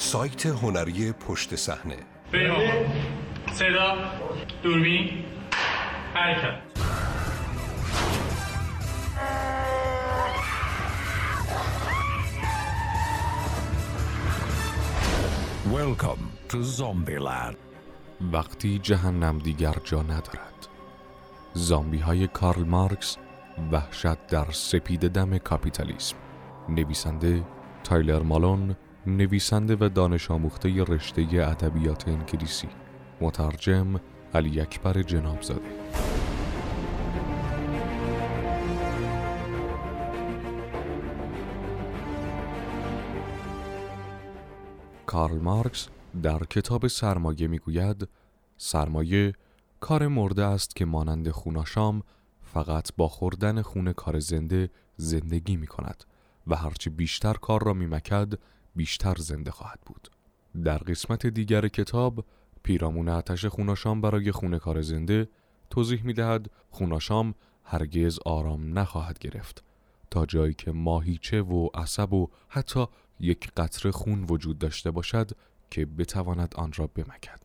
سایت هنری پشت صحنه. صدا. دوربین. حرکت. Welcome to Zombieland. وقتی جهنم دیگر جا ندارد. زامبی های کارل مارکس وحشت در سپید دم کاپیتالیسم. نویسنده تایلر مالون نویسنده و دانش آموخته رشته ادبیات انگلیسی. مترجم علی اکبر جنابزاده. کارل مارکس در کتاب سرمایه می‌گوید سرمایه کار مرده است که مانند خوناشام فقط با خوردن خون کار زنده زندگی می کند و هرچی بیشتر کار را میمکد بیشتر زنده خواهد بود. در قسمت دیگر کتاب پیرامون آتش خوناشام برای خون کار زنده توضیح می دهد خوناشام هرگز آرام نخواهد گرفت تا جایی که ماهیچه و عصب و حتی یک قطره خون وجود داشته باشد که بتواند آن را بمکد.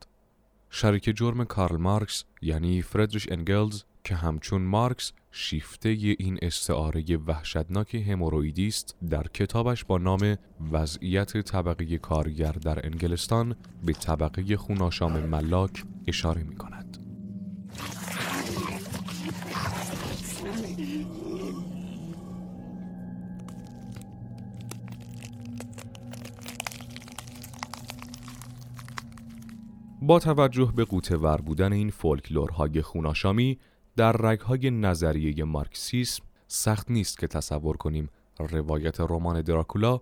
شریک جرم کارل مارکس یعنی فردریش انگلز که همچون مارکس شیفته این استعاره وحشتناک همورویدی است در کتابش با نام وضعیت طبقه کارگر در انگلستان به طبقه خوناشام ملاک اشاره می کند. با توجه به قوطه ور بودن این فولکلورهای خوناشامی در رگهای نظریه مارکسیسم سخت نیست که تصور کنیم روایت رمان دراکولا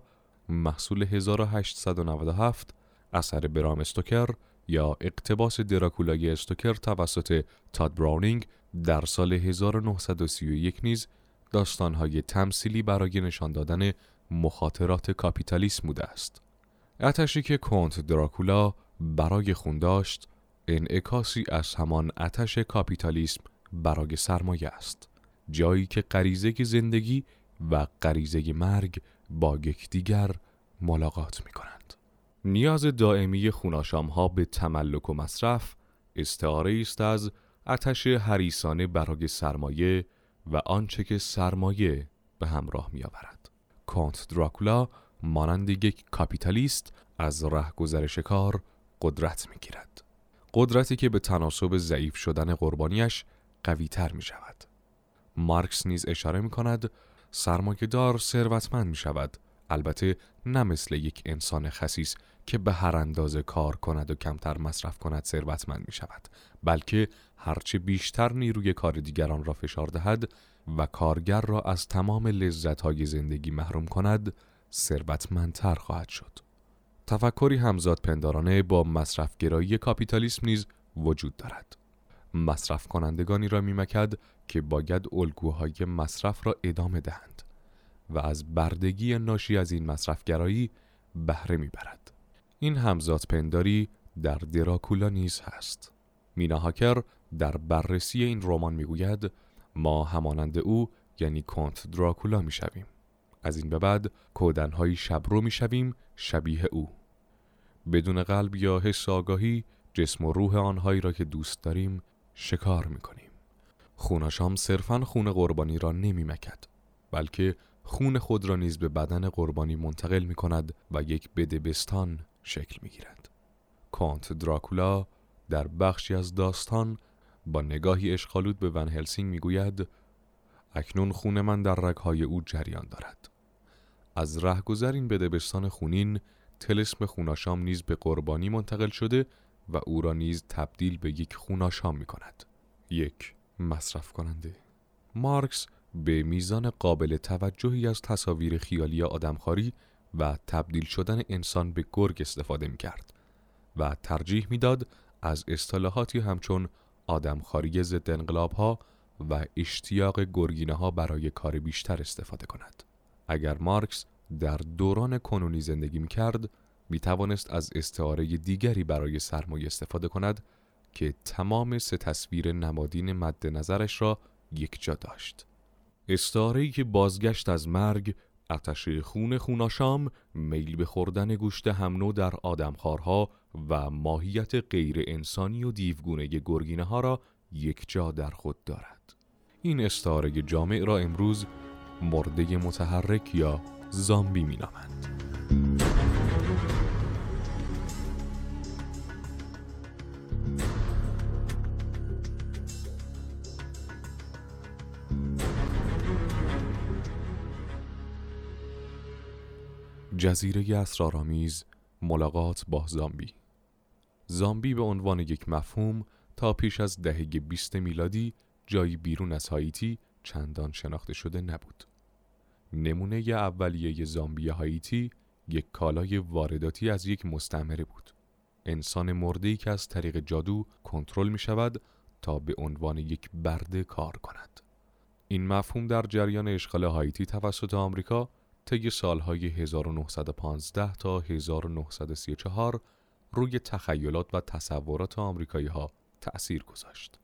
محصول 1897 اثر برام استوکر یا اقتباس دراکولای استوکر توسط تاد براونینگ در سال 1931 نیز داستانهای تمثیلی برای نشان دادن مخاطرات کاپیتالیسم بوده است. اتشی که کنت دراکولا برای خون داشت انعکاسی از همان اتش کاپیتالیسم برای سرمایه است جایی که غریزه زندگی و غریزه مرگ با یکدیگر ملاقات می کنند. نیاز دائمی خوناشام ها به تملک و مصرف استعاره است از اتش حریسانه برای سرمایه و آنچه که سرمایه به همراه می آورد. کانت دراکولا مانند یک کاپیتالیست از گذرش کار قدرت می گیرد. قدرتی که به تناسب ضعیف شدن قربانیش قوی تر می شود. مارکس نیز اشاره می کند دار ثروتمند می شود البته نه مثل یک انسان خسیس که به هر اندازه کار کند و کمتر مصرف کند ثروتمند می شود بلکه هرچه بیشتر نیروی کار دیگران را فشار دهد و کارگر را از تمام لذتهای زندگی محروم کند ثروتمندتر خواهد شد. تفکری همزاد پندارانه با مصرفگرایی کاپیتالیسم نیز وجود دارد. مصرف کنندگانی را میمکد که باید الگوهای مصرف را ادامه دهند و از بردگی ناشی از این مصرفگرایی بهره می‌برد. این همزاد پنداری در دراکولا نیز هست. مینا هاکر در بررسی این رمان می‌گوید ما همانند او یعنی کنت دراکولا می‌شویم. از این به بعد کودنهایی شبرو می‌شویم شبیه او. بدون قلب یا حس آگاهی جسم و روح آنهایی را که دوست داریم شکار می‌کنیم خوناشام صرفا خون قربانی را نمیمکد بلکه خون خود را نیز به بدن قربانی منتقل می کند و یک بدبستان شکل می گیرد. کانت دراکولا در بخشی از داستان با نگاهی اشخالود به ون هلسینگ می گوید اکنون خون من در رگهای او جریان دارد. از رهگذر این بدبستان خونین تلسم خوناشام نیز به قربانی منتقل شده و او را نیز تبدیل به یک خوناشام می کند. یک مصرف کننده مارکس به میزان قابل توجهی از تصاویر خیالی آدمخواری و تبدیل شدن انسان به گرگ استفاده می کرد و ترجیح می‌داد از اصطلاحاتی همچون آدمخواری ضد انقلاب ها و اشتیاق گرگینه ها برای کار بیشتر استفاده کند. اگر مارکس در دوران کنونی زندگی می کرد می توانست از استعاره دیگری برای سرمایه استفاده کند که تمام سه تصویر نمادین مد نظرش را یک جا داشت. استعاره که بازگشت از مرگ آتش خون خوناشام میل به خوردن گوشت همنو در آدمخوارها و ماهیت غیر انسانی و دیوگونه گرگینه ها را یک جا در خود دارد این استعاره جامع را امروز مرده متحرک یا زامبی می جزیره اسرارآمیز ملاقات با زامبی زامبی به عنوان یک مفهوم تا پیش از دهه 20 میلادی جایی بیرون از هایتی چندان شناخته شده نبود. نمونه اولیه زامبی هایتی یک کالای وارداتی از یک مستعمره بود. انسان مرده که از طریق جادو کنترل می شود تا به عنوان یک برده کار کند. این مفهوم در جریان اشغال هایتی توسط آمریکا طی سالهای 1915 تا 1934 روی تخیلات و تصورات آمریکایی ها تأثیر گذاشت.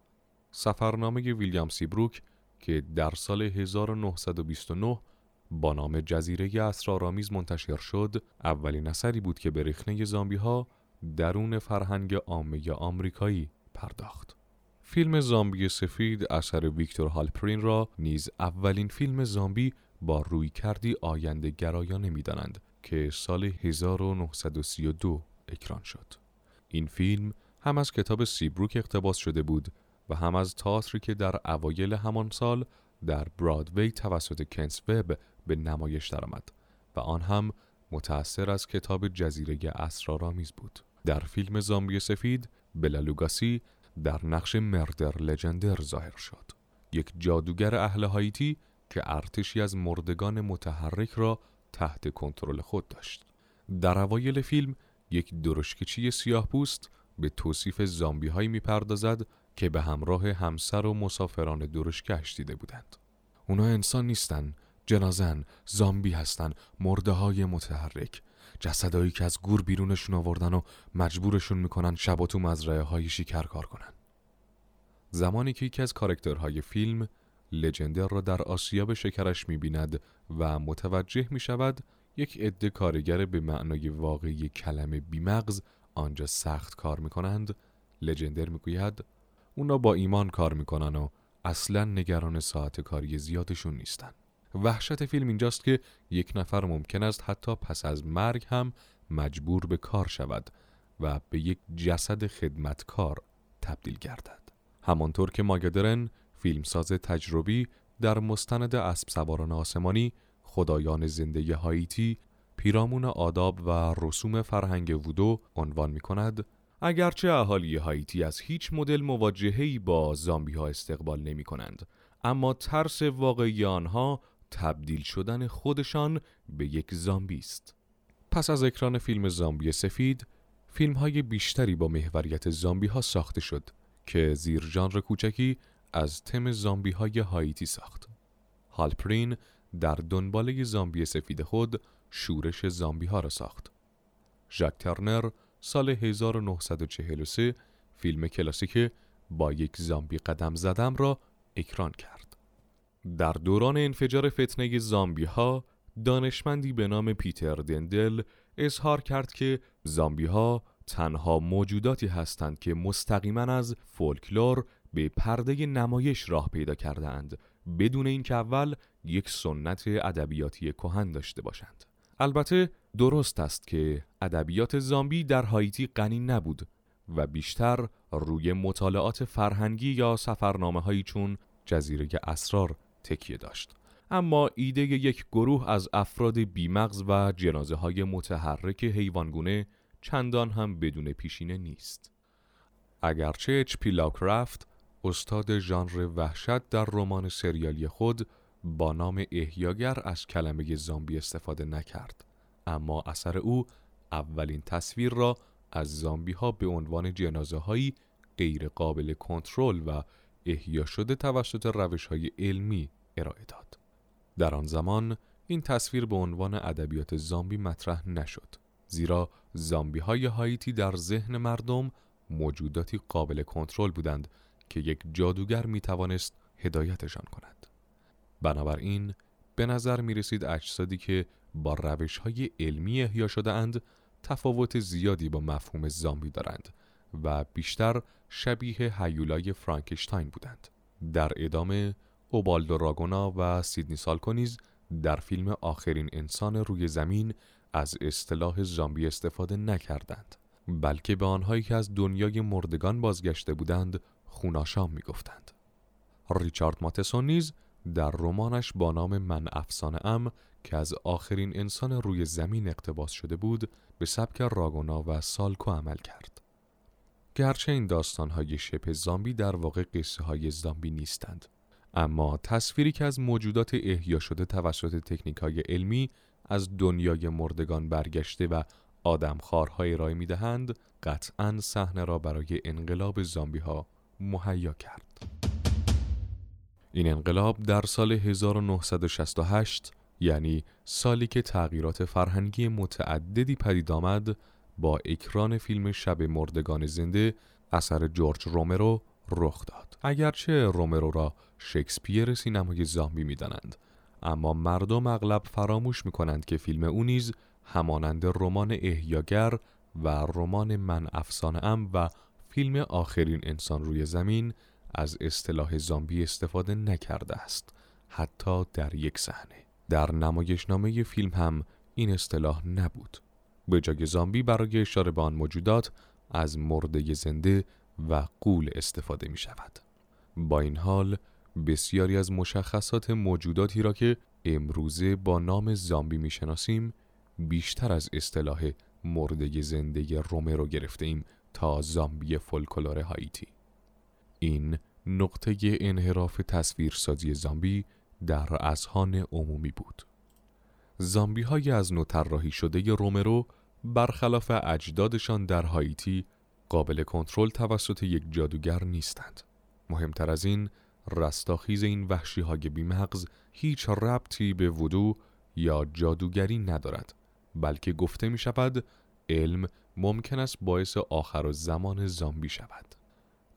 سفرنامه ویلیام سیبروک که در سال 1929 با نام جزیره اسرارآمیز منتشر شد اولین اثری بود که به رخنه زامبی ها درون فرهنگ عامه آمریکایی پرداخت. فیلم زامبی سفید اثر ویکتور هالپرین را نیز اولین فیلم زامبی با روی کردی آینده گرایانه می‌دانند که سال 1932 اکران شد. این فیلم هم از کتاب سیبروک اقتباس شده بود و هم از تئاتری که در اوایل همان سال در برادوی توسط کنس وب به نمایش درآمد و آن هم متأثر از کتاب جزیره اسرارآمیز بود. در فیلم زامبی سفید بلالوگاسی در نقش مردر لجندر ظاهر شد. یک جادوگر اهل هایتی که ارتشی از مردگان متحرک را تحت کنترل خود داشت. در اوایل فیلم یک درشکچی سیاه پوست به توصیف زامبی هایی می پردازد که به همراه همسر و مسافران درشکش دیده بودند. اونا انسان نیستن، جنازن، زامبی هستن، مرده های متحرک، جسدهایی که از گور بیرونشون آوردن و مجبورشون می‌کنن شب و تو مزرعه های شکر کار کنن. زمانی که یکی از کارکترهای فیلم لجندر را در آسیاب شکرش می‌بیند و متوجه می شود یک عده کارگر به معنای واقعی کلمه بیمغز آنجا سخت کار می کنند لجندر می‌گوید اونا با ایمان کار می‌کنن و اصلا نگران ساعت کاری زیادشون نیستن. وحشت فیلم اینجاست که یک نفر ممکن است حتی پس از مرگ هم مجبور به کار شود و به یک جسد خدمتکار تبدیل گردد. همانطور که ماگدرن فیلمساز تجربی در مستند اسب سواران آسمانی خدایان زنده هایتی پیرامون آداب و رسوم فرهنگ وودو عنوان می کند اگرچه اهالی هایتی از هیچ مدل مواجهه‌ای با زامبی ها استقبال نمی کنند اما ترس واقعی آنها تبدیل شدن خودشان به یک زامبی است. پس از اکران فیلم زامبی سفید فیلم های بیشتری با محوریت زامبی ها ساخته شد که زیر ژانر کوچکی از تم زامبی های هایتی ساخت. هالپرین در دنباله زامبی سفید خود شورش زامبی ها را ساخت. ژاک ترنر سال 1943 فیلم کلاسیک با یک زامبی قدم زدم را اکران کرد. در دوران انفجار فتنه زامبی ها دانشمندی به نام پیتر دندل اظهار کرد که زامبی ها تنها موجوداتی هستند که مستقیما از فولکلور به پرده نمایش راه پیدا کردند بدون اینکه اول یک سنت ادبیاتی کهن داشته باشند. البته درست است که ادبیات زامبی در هایتی غنی نبود و بیشتر روی مطالعات فرهنگی یا سفرنامه هایی چون جزیره اسرار تکیه داشت. اما ایده یک گروه از افراد بیمغز و جنازه های متحرک حیوانگونه چندان هم بدون پیشینه نیست. اگرچه اچ پی لاکرافت استاد ژانر وحشت در رمان سریالی خود با نام احیاگر از کلمه زامبی استفاده نکرد. اما اثر او اولین تصویر را از زامبی ها به عنوان جنازه هایی غیر قابل کنترل و احیا شده توسط روش های علمی ارائه داد. در آن زمان این تصویر به عنوان ادبیات زامبی مطرح نشد زیرا زامبی های هایتی در ذهن مردم موجوداتی قابل کنترل بودند که یک جادوگر می توانست هدایتشان کند. بنابراین به نظر می رسید اجسادی که با روش های علمی احیا شده اند تفاوت زیادی با مفهوم زامبی دارند و بیشتر شبیه هیولای فرانکشتاین بودند. در ادامه اوبالدو راگونا و سیدنی سالکونیز در فیلم آخرین انسان روی زمین از اصطلاح زامبی استفاده نکردند بلکه به آنهایی که از دنیای مردگان بازگشته بودند خوناشام می گفتند. ریچارد ماتسون نیز در رمانش با نام من افسانه ام که از آخرین انسان روی زمین اقتباس شده بود به سبک راگونا و سالکو عمل کرد. گرچه این داستانهای شبه زامبی در واقع قصه های زامبی نیستند اما تصویری که از موجودات احیا شده توسط تکنیک های علمی از دنیای مردگان برگشته و آدمخوارهای رای می‌دهند قطعا صحنه را برای انقلاب زامبی ها مهیا کرد. این انقلاب در سال 1968 یعنی سالی که تغییرات فرهنگی متعددی پدید آمد با اکران فیلم شب مردگان زنده اثر جورج رومرو رخ داد. اگرچه رومرو را شکسپیر سینمای زامبی می‌دانند اما مردم اغلب فراموش می کنند که فیلم او نیز همانند رمان احیاگر و رمان من افسانه ام و فیلم آخرین انسان روی زمین از اصطلاح زامبی استفاده نکرده است حتی در یک صحنه. در نمایشنامه فیلم هم این اصطلاح نبود. به جای زامبی برای اشاره به آن موجودات از مرده زنده و قول استفاده می شود با این حال بسیاری از مشخصات موجوداتی را که امروزه با نام زامبی می شناسیم بیشتر از اصطلاح مرده زنده رومرو گرفته ایم تا زامبی فولکلور هایتی این نقطه انحراف تصویرسازی زامبی در اذهان عمومی بود. زامبی های از نو طراحی شده رومرو برخلاف اجدادشان در هایتی قابل کنترل توسط یک جادوگر نیستند. مهمتر از این رستاخیز این وحشی های بیمغز هیچ ربطی به ودو یا جادوگری ندارد بلکه گفته می شود علم ممکن است باعث آخر و زمان زامبی شود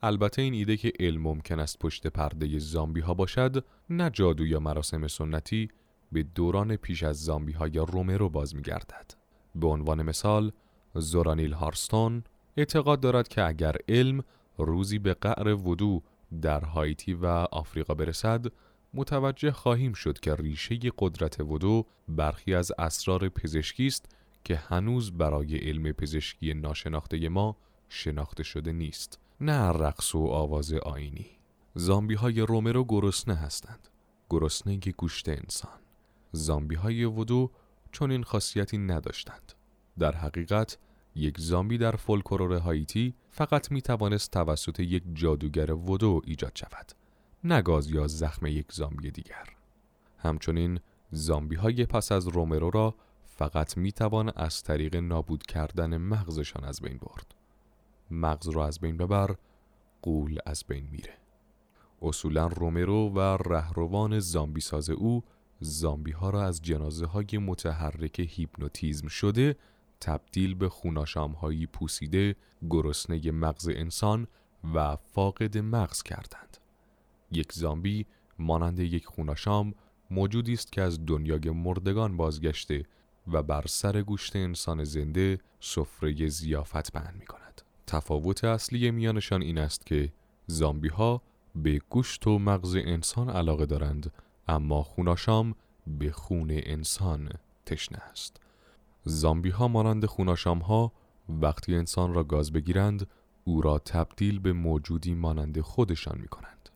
البته این ایده که علم ممکن است پشت پرده زامبی ها باشد نه جادو یا مراسم سنتی به دوران پیش از زامبی های رومرو باز می گردد. به عنوان مثال زورانیل هارستون اعتقاد دارد که اگر علم روزی به قعر ودو در هایتی و آفریقا برسد متوجه خواهیم شد که ریشه قدرت ودو برخی از اسرار پزشکی است که هنوز برای علم پزشکی ناشناخته ما شناخته شده نیست. نه رقص و آواز آینی. زامبی های رومرو گرسنه هستند. گرسنه گوشت انسان. زامبی های ودو چون این خاصیتی نداشتند. در حقیقت یک زامبی در فولکلور هایتی فقط می توانست توسط یک جادوگر ودو ایجاد شود. نگاز یا زخم یک زامبی دیگر. همچنین زامبی های پس از رومرو را فقط می توان از طریق نابود کردن مغزشان از بین برد. مغز را از بین ببر قول از بین میره. اصولا رومرو و رهروان زامبی ساز او زامبی ها را از جنازه های متحرک هیپنوتیزم شده تبدیل به خوناشام هایی پوسیده گرسنه مغز انسان و فاقد مغز کردند. یک زامبی مانند یک خوناشام موجودی است که از دنیای مردگان بازگشته و بر سر گوشت انسان زنده سفره زیافت بند می کند. تفاوت اصلی میانشان این است که زامبی ها به گوشت و مغز انسان علاقه دارند اما خوناشام به خون انسان تشنه است. زامبی ها مانند خوناشام ها وقتی انسان را گاز بگیرند او را تبدیل به موجودی مانند خودشان می کنند.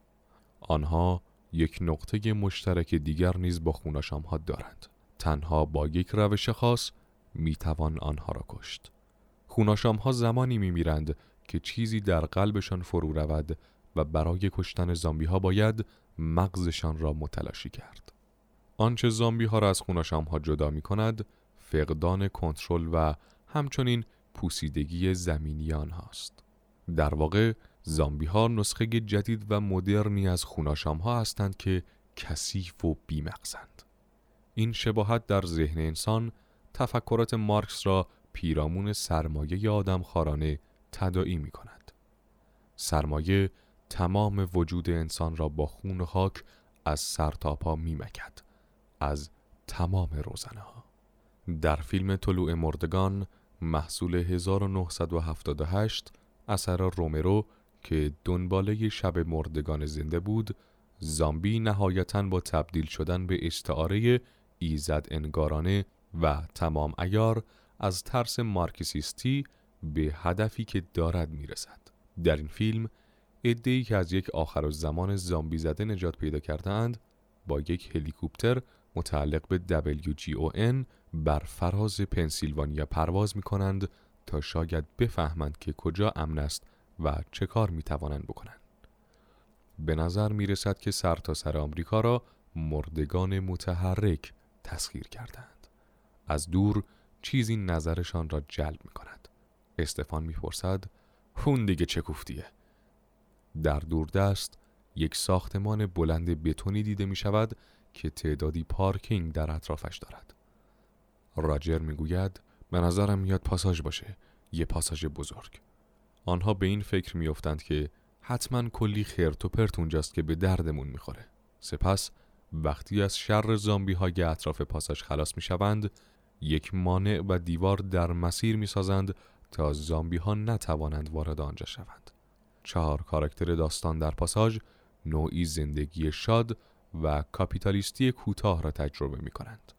آنها یک نقطه مشترک دیگر نیز با خوناشام ها دارند. تنها با یک روش خاص می توان آنها را کشت. خوناشام ها زمانی می میرند که چیزی در قلبشان فرو رود و برای کشتن زامبی ها باید مغزشان را متلاشی کرد. آنچه زامبی ها را از خوناشام ها جدا می کند فقدان کنترل و همچنین پوسیدگی زمینی آنهاست. در واقع زامبی ها نسخه جدید و مدرنی از خوناشام ها هستند که کثیف و بیمغزند. این شباهت در ذهن انسان تفکرات مارکس را پیرامون سرمایه آدم خارانه تدائی می کند. سرمایه تمام وجود انسان را با خون و خاک از سر تا پا می مکد. از تمام روزنه ها. در فیلم طلوع مردگان محصول 1978 اثر رومرو که دنباله شب مردگان زنده بود زامبی نهایتا با تبدیل شدن به استعاره ایزد انگارانه و تمام ایار از ترس مارکسیستی به هدفی که دارد می‌رسد در این فیلم ادهی که از یک آخر و زمان زامبی زده نجات پیدا کردهاند با یک هلیکوپتر متعلق به WGON بر فراز پنسیلوانیا پرواز می کنند تا شاید بفهمند که کجا امن است و چه کار می توانند بکنند. به نظر می رسد که سر تا سر آمریکا را مردگان متحرک تسخیر کردند. از دور چیزی نظرشان را جلب می کند. استفان می پرسد اون دیگه چه کوفتیه؟ در دوردست یک ساختمان بلند بتونی دیده می شود که تعدادی پارکینگ در اطرافش دارد. راجر می گوید به نظرم میاد پاساژ باشه یه پاساژ بزرگ. آنها به این فکر میافتند که حتما کلی خرت و پرت اونجاست که به دردمون می‌خوره. سپس وقتی از شر زامبی های اطراف پاساژ خلاص می‌شوند یک مانع و دیوار در مسیر می‌سازند تا زامبی ها نتوانند وارد آنجا شوند. چهار کاراکتر داستان در پاساژ نوعی زندگی شاد و کاپیتالیستی کوتاه را تجربه می کنند.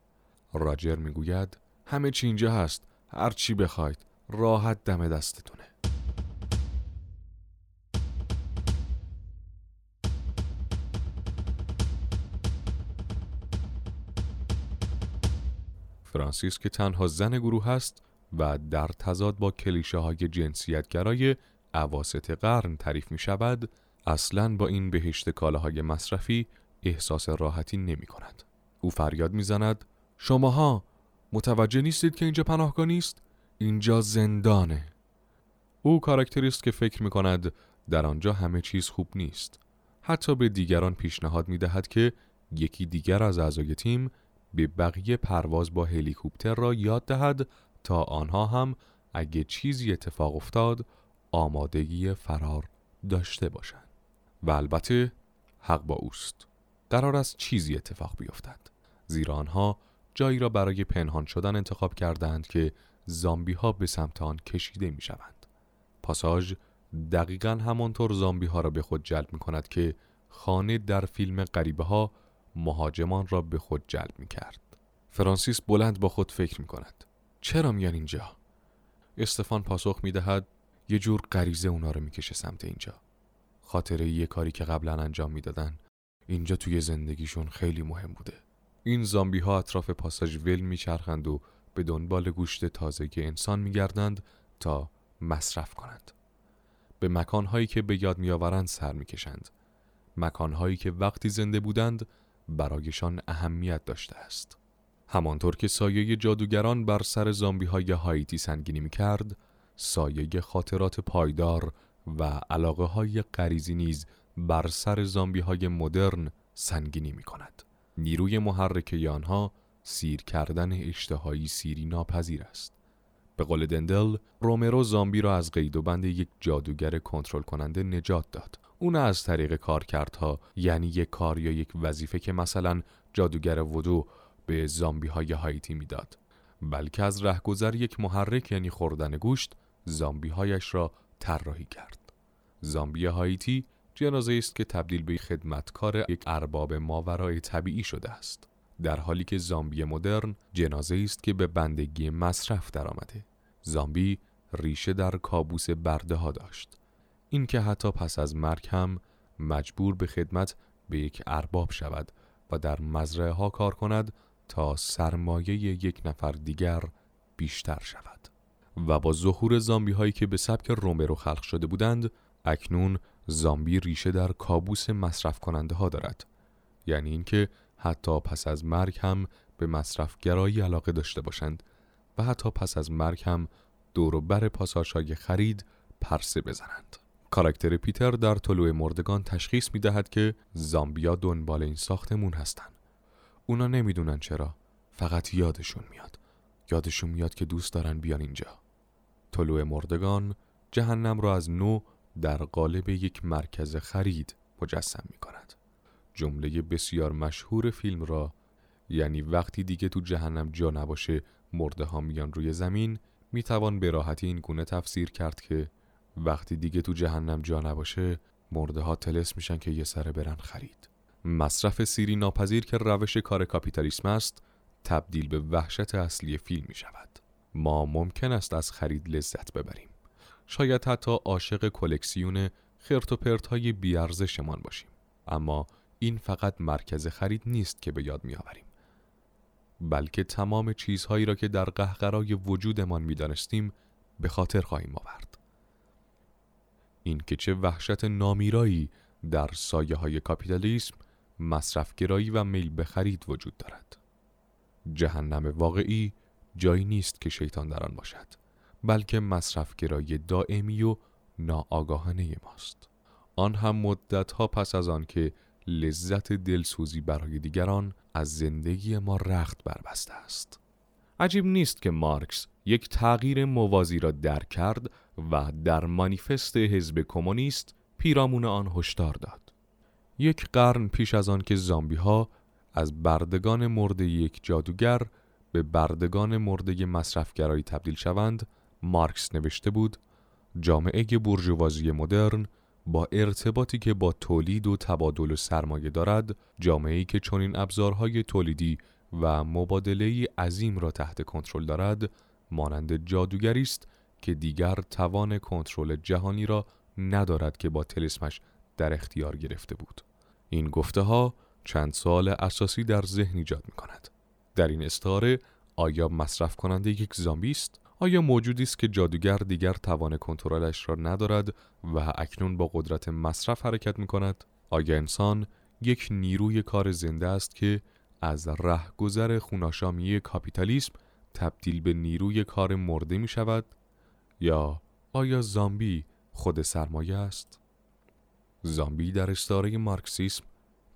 راجر می گوید همه چی اینجا هست هر چی بخواید راحت دم دستتونه. فرانسیس که تنها زن گروه است و در تضاد با کلیشه های جنسیتگرای عواست قرن تعریف می شود اصلا با این بهشت کالاهای مصرفی احساس راحتی نمی کند. او فریاد می زند شماها متوجه نیستید که اینجا پناهگاه نیست؟ اینجا زندانه. او کاراکتری است که فکر می کند در آنجا همه چیز خوب نیست. حتی به دیگران پیشنهاد می دهد که یکی دیگر از اعضای تیم به بقیه پرواز با هلیکوپتر را یاد دهد تا آنها هم اگه چیزی اتفاق افتاد آمادگی فرار داشته باشند. و البته حق با اوست. قرار است چیزی اتفاق بیفتد. زیرا آنها جایی را برای پنهان شدن انتخاب کردند که زامبی ها به سمت آن کشیده می شوند. پاساژ دقیقا همانطور زامبی ها را به خود جلب می کند که خانه در فیلم غریبه ها مهاجمان را به خود جلب می کرد. فرانسیس بلند با خود فکر می کند. چرا میان اینجا؟ استفان پاسخ می دهد یه جور غریزه اونا رو می‌کشه سمت اینجا. خاطره یه کاری که قبلا انجام می‌دادن اینجا توی زندگیشون خیلی مهم بوده. این زامبی ها اطراف پاساژ ول میچرخند و به دنبال گوشت تازگی انسان میگردند تا مصرف کنند. به مکانهایی که به یاد میآورند سر می‌کشند. مکانهایی که وقتی زنده بودند برایشان اهمیت داشته است. همانطور که سایه جادوگران بر سر زامبی های هایتی سنگینی می کرد، سایه خاطرات پایدار و علاقه های قریزی نیز بر سر زامبی های مدرن سنگینی می کند. نیروی محرکه آنها سیر کردن اشتهایی سیری ناپذیر است. به قول دندل، رومرو زامبی را از قید و بند یک جادوگر کنترل کننده نجات داد. اون از طریق کارکردها یعنی یک کار یا یک وظیفه که مثلا جادوگر ودو به زامبی های هایتی می‌داد. بلکه از رهگذر یک محرک یعنی خوردن گوشت زامبی هایش را طراحی کرد. زامبی هایتی جنازه است که تبدیل به خدمتکار یک ارباب ماورای طبیعی شده است. در حالی که زامبی مدرن جنازه است که به بندگی مصرف درآمده. زامبی ریشه در کابوس برده ها داشت. اینکه حتی پس از مرگ هم مجبور به خدمت به یک ارباب شود و در مزرعه ها کار کند تا سرمایه یک نفر دیگر بیشتر شود. و با ظهور زامبی هایی که به سبک رومرو خلق شده بودند اکنون زامبی ریشه در کابوس مصرف کننده ها دارد. یعنی اینکه حتی پس از مرگ هم به مصرف گرایی علاقه داشته باشند و حتی پس از مرگ هم دور بر های خرید پرسه بزنند. کاراکتر پیتر در طلوع مردگان تشخیص می دهد که زامبیا دنبال این ساختمون هستند اونا نمی‌دونن چرا. فقط یادشون میاد. یادشون میاد که دوست دارن بیان اینجا. طلوع مردگان جهنم را از نو در قالب یک مرکز خرید مجسم می کند جمله بسیار مشهور فیلم را یعنی وقتی دیگه تو جهنم جا نباشه مرده ها میان روی زمین می‌توان به راحتی این گونه تفسیر کرد که وقتی دیگه تو جهنم جا نباشه مرده ها تلس میشن که یه سره برن خرید. مصرف سیری ناپذیر که روش کار کاپیتالیسم است تبدیل به وحشت اصلی فیلم می شود ما ممکن است از خرید لذت ببریم. شاید حتی عاشق کلکسیون خرت و پرت های بیارزشمان باشیم. اما این فقط مرکز خرید نیست که به یاد می آوریم بلکه تمام چیزهایی را که در قهقرای وجودمان می‌دانستیم به خاطر خواهیم آورد. این که چه وحشت نامیرایی در سایه های کاپیتالیسم مصرفگرایی و میل به خرید وجود دارد. جهنم واقعی جایی نیست که شیطان در آن باشد بلکه مصرفگرایی دائمی و ناآگاهانه ماست. آن هم مدت ها پس از آن که لذت دلسوزی برای دیگران از زندگی ما رخت بربسته است. عجیب نیست که مارکس یک تغییر موازی را درک کرد و در مانیفست حزب کمونیست پیرامون آن هشدار داد. یک قرن پیش از آن که زامبی ها از بردگان مرده یک جادوگر به بردگان مرده مصرفگرایی تبدیل شوند مارکس نوشته بود جامعه برجوازی مدرن با ارتباطی که با تولید و تبادل و سرمایه دارد جامعه‌ای که چنین ابزارهای تولیدی و مبادله عظیم را تحت کنترل دارد مانند جادوگری است که دیگر توان کنترل جهانی را ندارد که با تلسمش در اختیار گرفته بود این گفته ها چند سال اساسی در ذهن ایجاد می کند در این استعاره آیا مصرف کننده یک زامبی است آیا موجودی است که جادوگر دیگر توان کنترلش را ندارد و اکنون با قدرت مصرف حرکت می کند؟ آیا انسان یک نیروی کار زنده است که از رهگذر خوناشامی کاپیتالیسم تبدیل به نیروی کار مرده می شود؟ یا آیا زامبی خود سرمایه است؟ زامبی در استعاره مارکسیسم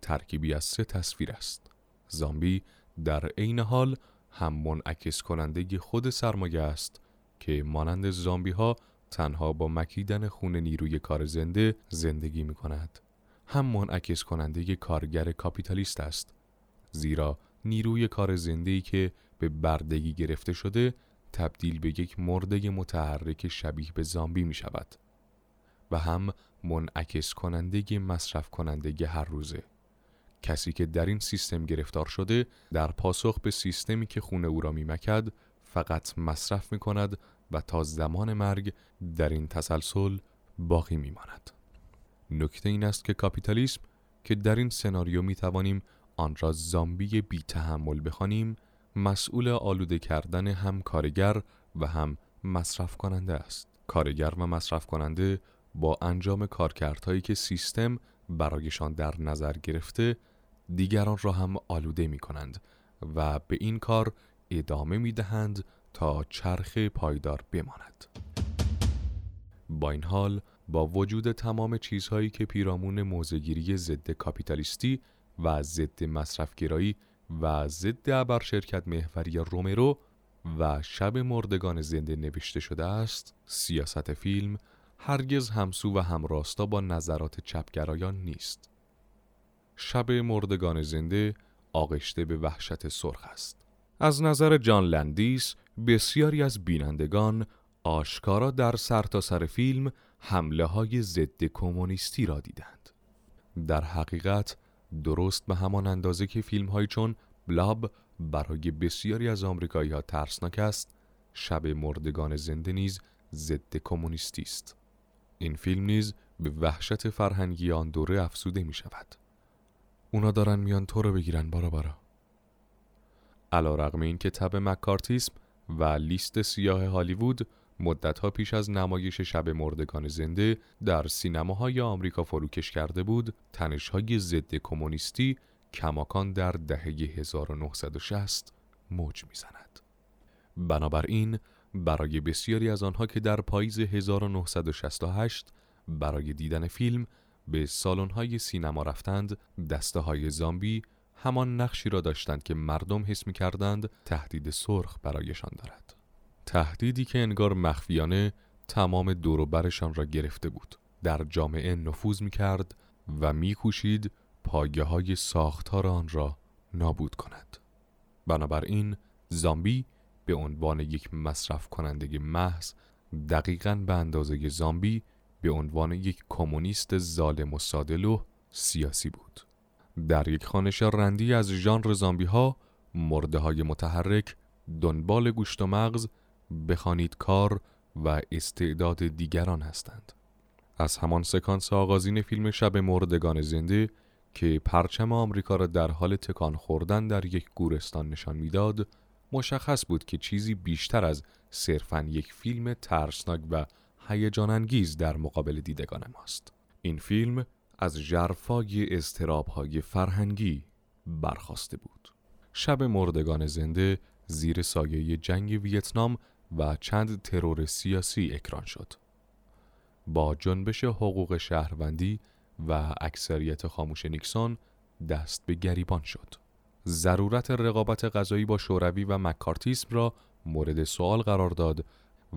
ترکیبی از سه تصویر است. زامبی در عین حال هم منعکس کننده خود سرمایه است که مانند زامبی ها تنها با مکیدن خون نیروی کار زنده زندگی می کند. هم منعکس کننده کارگر کاپیتالیست است زیرا نیروی کار زنده که به بردگی گرفته شده تبدیل به یک مرده متحرک شبیه به زامبی می شود و هم منعکس کننده مصرف کننده هر روزه کسی که در این سیستم گرفتار شده در پاسخ به سیستمی که خونه او را میمکد فقط مصرف می کند و تا زمان مرگ در این تسلسل باقی می ماند. نکته این است که کاپیتالیسم که در این سناریو می توانیم آن را زامبی بی تحمل بخوانیم مسئول آلوده کردن هم کارگر و هم مصرف کننده است. کارگر و مصرف کننده با انجام کارکردهایی که سیستم برایشان در نظر گرفته دیگران را هم آلوده می کنند و به این کار ادامه می دهند تا چرخ پایدار بماند. با این حال با وجود تمام چیزهایی که پیرامون موزگیری ضد کاپیتالیستی و ضد مصرفگرایی و ضد ابر شرکت محوری رومرو و شب مردگان زنده نوشته شده است سیاست فیلم هرگز همسو و همراستا با نظرات چپگرایان نیست. شب مردگان زنده آغشته به وحشت سرخ است. از نظر جان لندیس بسیاری از بینندگان آشکارا در سرتاسر سر فیلم حمله های ضد کمونیستی را دیدند. در حقیقت درست به همان اندازه که فیلم های چون بلاب برای بسیاری از آمریکایی ها ترسناک است شب مردگان زنده نیز ضد کمونیستی است. این فیلم نیز به وحشت فرهنگی آن دوره افسوده می شود اونا دارن میان تو رو بگیرن بارا بارا علا رقم این که تب مکارتیسم و لیست سیاه هالیوود مدتها پیش از نمایش شب مردگان زنده در سینماهای آمریکا فروکش کرده بود تنشهای ضد کمونیستی کماکان در دهه 1960 موج می‌زند. بنابراین برای بسیاری از آنها که در پاییز 1968 برای دیدن فیلم به سالن‌های سینما رفتند دسته های زامبی همان نقشی را داشتند که مردم حس می کردند تهدید سرخ برایشان دارد تهدیدی که انگار مخفیانه تمام دوروبرشان را گرفته بود در جامعه نفوذ می کرد و می کوشید پایه های ساختار آن را نابود کند بنابراین زامبی به عنوان یک مصرف کننده محض دقیقا به اندازه زامبی به عنوان یک کمونیست ظالم و سادلو سیاسی بود. در یک خانش رندی از ژانر زامبی ها مرده های متحرک دنبال گوشت و مغز بخوانید کار و استعداد دیگران هستند. از همان سکانس آغازین فیلم شب مردگان زنده که پرچم آمریکا را در حال تکان خوردن در یک گورستان نشان می‌داد مشخص بود که چیزی بیشتر از صرفا یک فیلم ترسناک و هیجان انگیز در مقابل دیدگان ماست این فیلم از جرفای استرابهای فرهنگی برخواسته بود شب مردگان زنده زیر سایه جنگ ویتنام و چند ترور سیاسی اکران شد با جنبش حقوق شهروندی و اکثریت خاموش نیکسون دست به گریبان شد. ضرورت رقابت غذایی با شوروی و مکارتیسم را مورد سوال قرار داد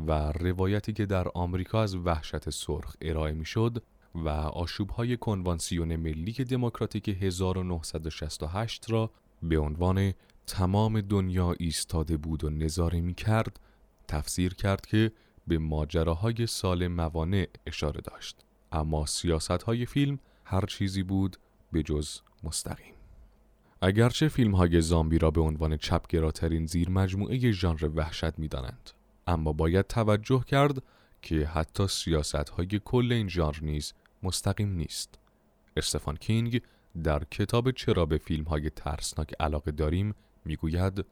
و روایتی که در آمریکا از وحشت سرخ ارائه می‌شد و آشوبهای کنوانسیون ملی دموکراتیک 1968 را به عنوان تمام دنیا ایستاده بود و نظاره می کرد تفسیر کرد که به ماجراهای سال موانع اشاره داشت اما سیاست های فیلم هر چیزی بود به جز مستقیم اگرچه فیلم های زامبی را به عنوان چپگراترین زیر مجموعه ژانر وحشت می دانند. اما باید توجه کرد که حتی سیاست های کل این ژانر نیز مستقیم نیست استفان کینگ در کتاب چرا به فیلم های ترسناک علاقه داریم می‌گوید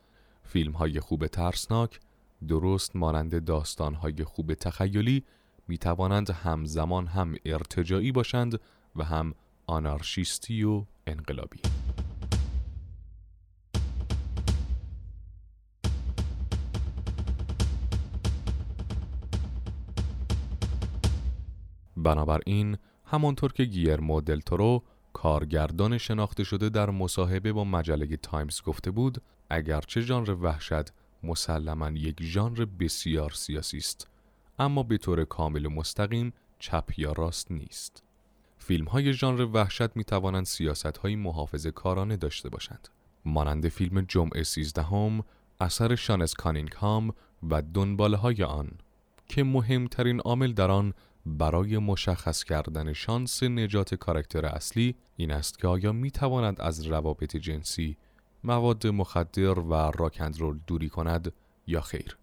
فیلم های خوب ترسناک درست مانند داستانهای خوب تخیلی می توانند همزمان هم ارتجاعی باشند و هم آنارشیستی و انقلابی. بنابراین همانطور که گیرمو دلتورو کارگردان شناخته شده در مصاحبه با مجله تایمز گفته بود اگرچه ژانر وحشت مسلما یک ژانر بسیار سیاسی است اما به طور کامل و مستقیم چپ یا راست نیست. فیلم های ژانر وحشت می توانند سیاست های محافظ کارانه داشته باشند. مانند فیلم جمعه سیزدهم اثر شان اس. کانینگهام و دنباله های آن که مهمترین عامل در آن برای مشخص کردن شانس نجات کاراکتر اصلی این است که آیا می تواند از روابط جنسی مواد مخدر و راکندرول دوری کند یا خیر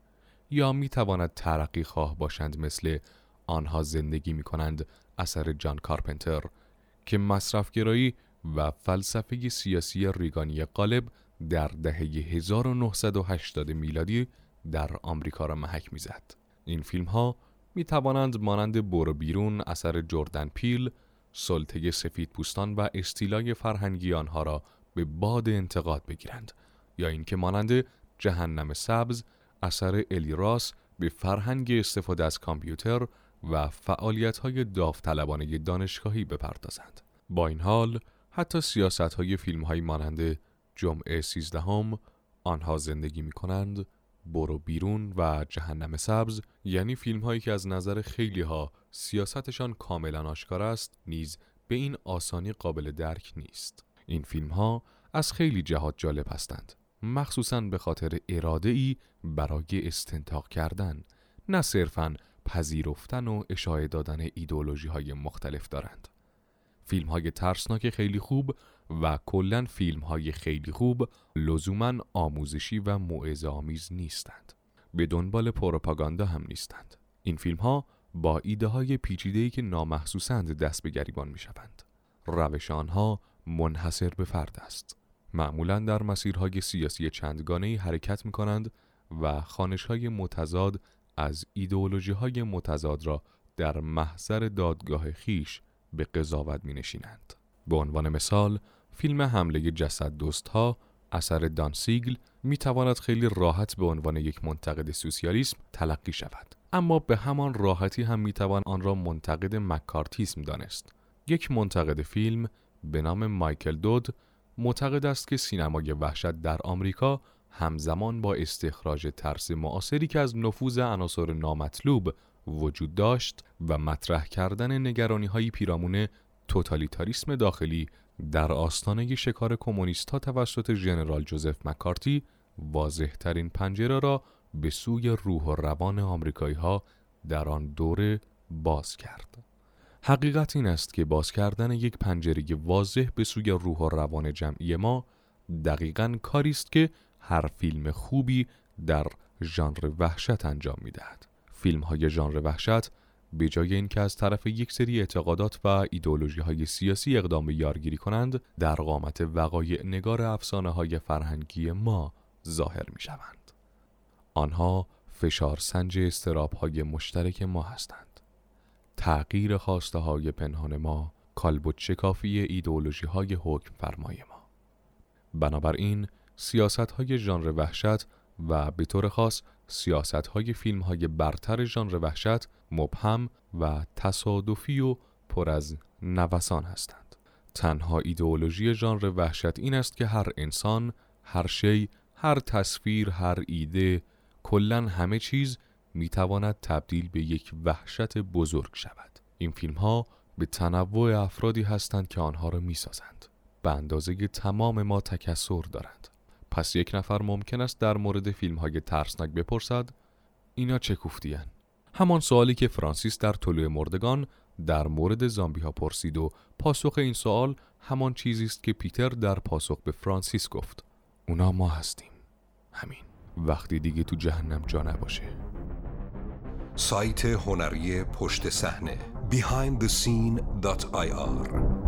یا می تواند ترقی خواه باشند مثل آنها زندگی می کنند اثر جان کارپنتر که مصرفگرایی و فلسفه سیاسی ریگانی قالب در دهه 1980 میلادی در آمریکا را محک می‌زد. این فیلم ها می توانند مانند برو بیرون اثر جردن پیل، سلطه سفید پوستان و استیلای فرهنگی آنها را به باد انتقاد بگیرند یا اینکه مانند جهنم سبز اثر الیراس به فرهنگ استفاده از کامپیوتر و فعالیت های داوطلبانه دانشگاهی بپردازند. با این حال حتی سیاست های فیلم های مانند جمعه سیزدهم آنها زندگی می کنند برو بیرون و جهنم سبز یعنی فیلم هایی که از نظر خیلی ها سیاستشان کاملا آشکار است نیز به این آسانی قابل درک نیست این فیلم ها از خیلی جهات جالب هستند مخصوصا به خاطر اراده ای برای استنتاق کردن نه صرفا پذیرفتن و اشاره دادن ایدولوژی های مختلف دارند. فیلم های ترسناک خیلی خوب و کلا فیلم های خیلی خوب لزوما آموزشی و موعظه آمیز نیستند. به دنبال پروپاگاندا هم نیستند. این فیلم ها با ایده های پیچیده که نامحسوسند دست به گریبان می شوند روش آنها منحصر به فرد است. معمولا در مسیرهای سیاسی چندگانه حرکت می کنند و خانش های متضاد از ایدئولوژی های متضاد را در محضر دادگاه خیش به قضاوت می نشینند. به عنوان مثال فیلم حمله جسد دوست ها اثر دانسیگل می تواند خیلی راحت به عنوان یک منتقد سوسیالیسم تلقی شود. اما به همان راحتی هم می توان آن را منتقد مکارتیسم دانست. یک منتقد فیلم به نام مایکل دود معتقد است که سینمای وحشت در آمریکا همزمان با استخراج ترس معاصری که از نفوذ عناصر نامطلوب وجود داشت و مطرح کردن نگرانی های پیرامون توتالیتاریسم داخلی در آستانه شکار کمونیست توسط ژنرال جوزف مکارتی واضح ترین پنجره را به سوی روح و روان آمریکایی ها در آن دوره باز کرد. حقیقت این است که باز کردن یک پنجره واضح به سوی روح و روان جمعی ما دقیقا کاری است که هر فیلم خوبی در ژانر وحشت انجام می‌دهد. فیلم های ژانر وحشت به جای اینکه از طرف یک سری اعتقادات و ایدئولوژی های سیاسی اقدام به یارگیری کنند در قامت وقایع نگار افسانه های فرهنگی ما ظاهر می شوند. آنها فشار سنج استراب های مشترک ما هستند. تغییر خواسته های پنهان ما کالبد شکافی ایدئولوژی های حکم فرمای ما. بنابراین سیاست های ژانر وحشت و به طور خاص سیاست های فیلم های برتر ژانر وحشت مبهم و تصادفی و پر از نوسان هستند. تنها ایدئولوژی ژانر وحشت این است که هر انسان، هر شی، هر تصویر، هر ایده، کلا همه چیز می تواند تبدیل به یک وحشت بزرگ شود. این فیلم ها به تنوع افرادی هستند که آنها را می سازند. به اندازه تمام ما تکسر دارند. پس یک نفر ممکن است در مورد فیلم های ترسناک بپرسد اینا چه کوفتیان؟ همان سوالی که فرانسیس در طلوع مردگان در مورد زامبی ها پرسید و پاسخ این سوال همان چیزی است که پیتر در پاسخ به فرانسیس گفت اونا ما هستیم همین وقتی دیگه تو جهنم جا نباشه سایت هنری پشت صحنه behindthescene.ir